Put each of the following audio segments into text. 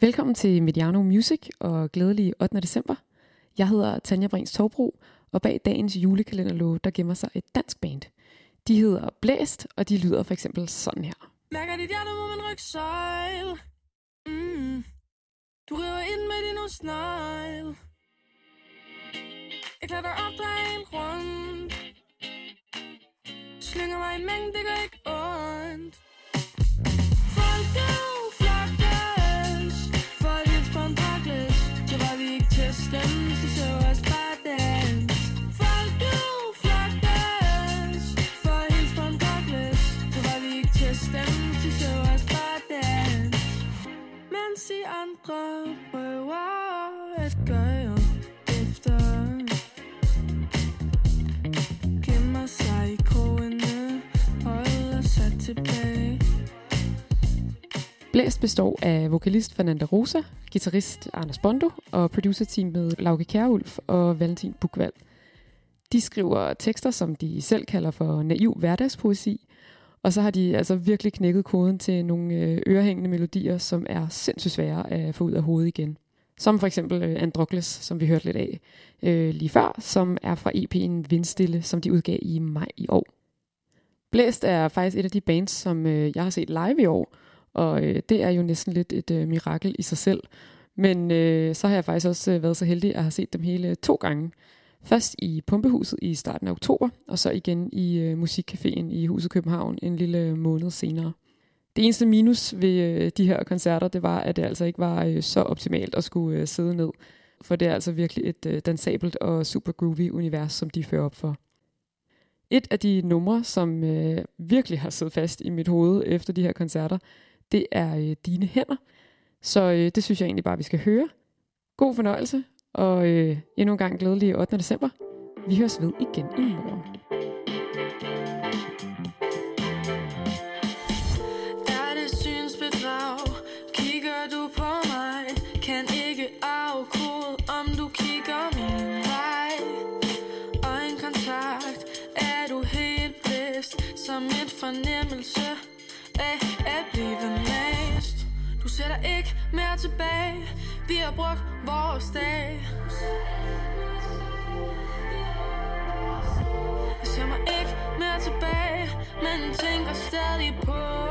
Velkommen til Mediano Music og glædelig 8. december. Jeg hedder Tanja Brins Torbro, og bag dagens julekalenderlåge, der gemmer sig et dansk band. De hedder Blæst, og de lyder for eksempel sådan her. Mærker dit hjerte mod min rygsøjl mm. Du river ind med din snegl Jeg klæder op, drejer en rundt Slynger mig i mængde, det gør ikke ondt andre prøver at gøre efter. Gemmer sig i krogene Holder sig tilbage. Blæst består af vokalist Fernanda Rosa, guitarist Anders Bondo og producerteamet Lauke Kjærulf og Valentin Bukvald. De skriver tekster, som de selv kalder for naiv hverdagspoesi, og så har de altså virkelig knækket koden til nogle øh, ørehængende melodier, som er sindssygt svære at få ud af hovedet igen. Som for eksempel Androcles, Androkles, som vi hørte lidt af øh, lige før, som er fra EP'en Vindstille, som de udgav i maj i år. Blæst er faktisk et af de bands, som øh, jeg har set live i år, og øh, det er jo næsten lidt et øh, mirakel i sig selv. Men øh, så har jeg faktisk også øh, været så heldig at have set dem hele to gange. Først i Pumpehuset i starten af oktober, og så igen i øh, Musikcaféen i Huset København en lille øh, måned senere. Det eneste minus ved øh, de her koncerter, det var, at det altså ikke var øh, så optimalt at skulle øh, sidde ned. For det er altså virkelig et øh, dansabelt og super groovy univers, som de fører op for. Et af de numre, som øh, virkelig har siddet fast i mit hoved efter de her koncerter, det er øh, Dine Hænder. Så øh, det synes jeg egentlig bare, vi skal høre. God fornøjelse, og øh, endnu en gang glædelig 8. december. Vi høres ved igen i morgen. Er det synsbedrag? Kigger du på mig? Kan ikke afkode, om du kigger min vej Øjenkontakt Er du helt blæst Som et fornemmelse Af at blive mast Du sætter ikke mere tilbage vi har brugt vores dag. Jeg ser mig ikke mere tilbage Men tænker stadig på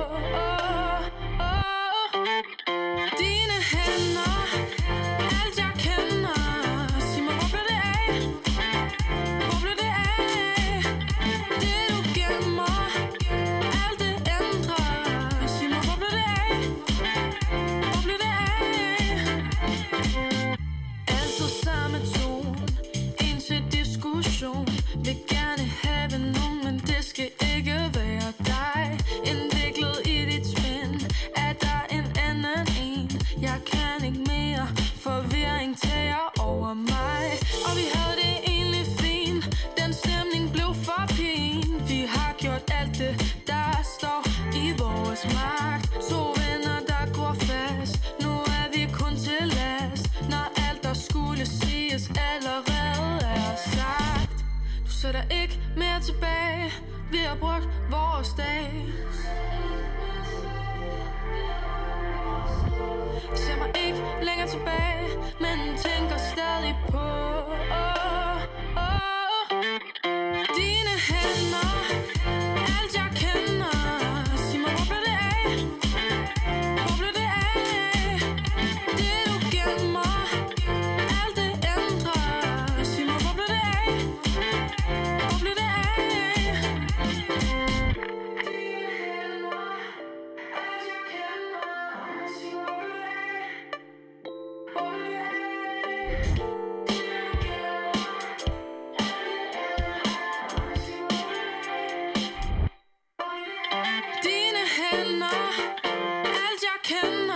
ikke mere. Forvirring tager over mig. Og vi havde det egentlig fint. Den stemning blev for pin. Vi har gjort alt det Der står i vores magt. To venner der går fast. Nu er vi kun til last. Når alt der skulle siges allerede er sagt. Du sætter ikke mere tilbage. Vi har brugt vores dag længere tilbage Men tænker stadig på oh, can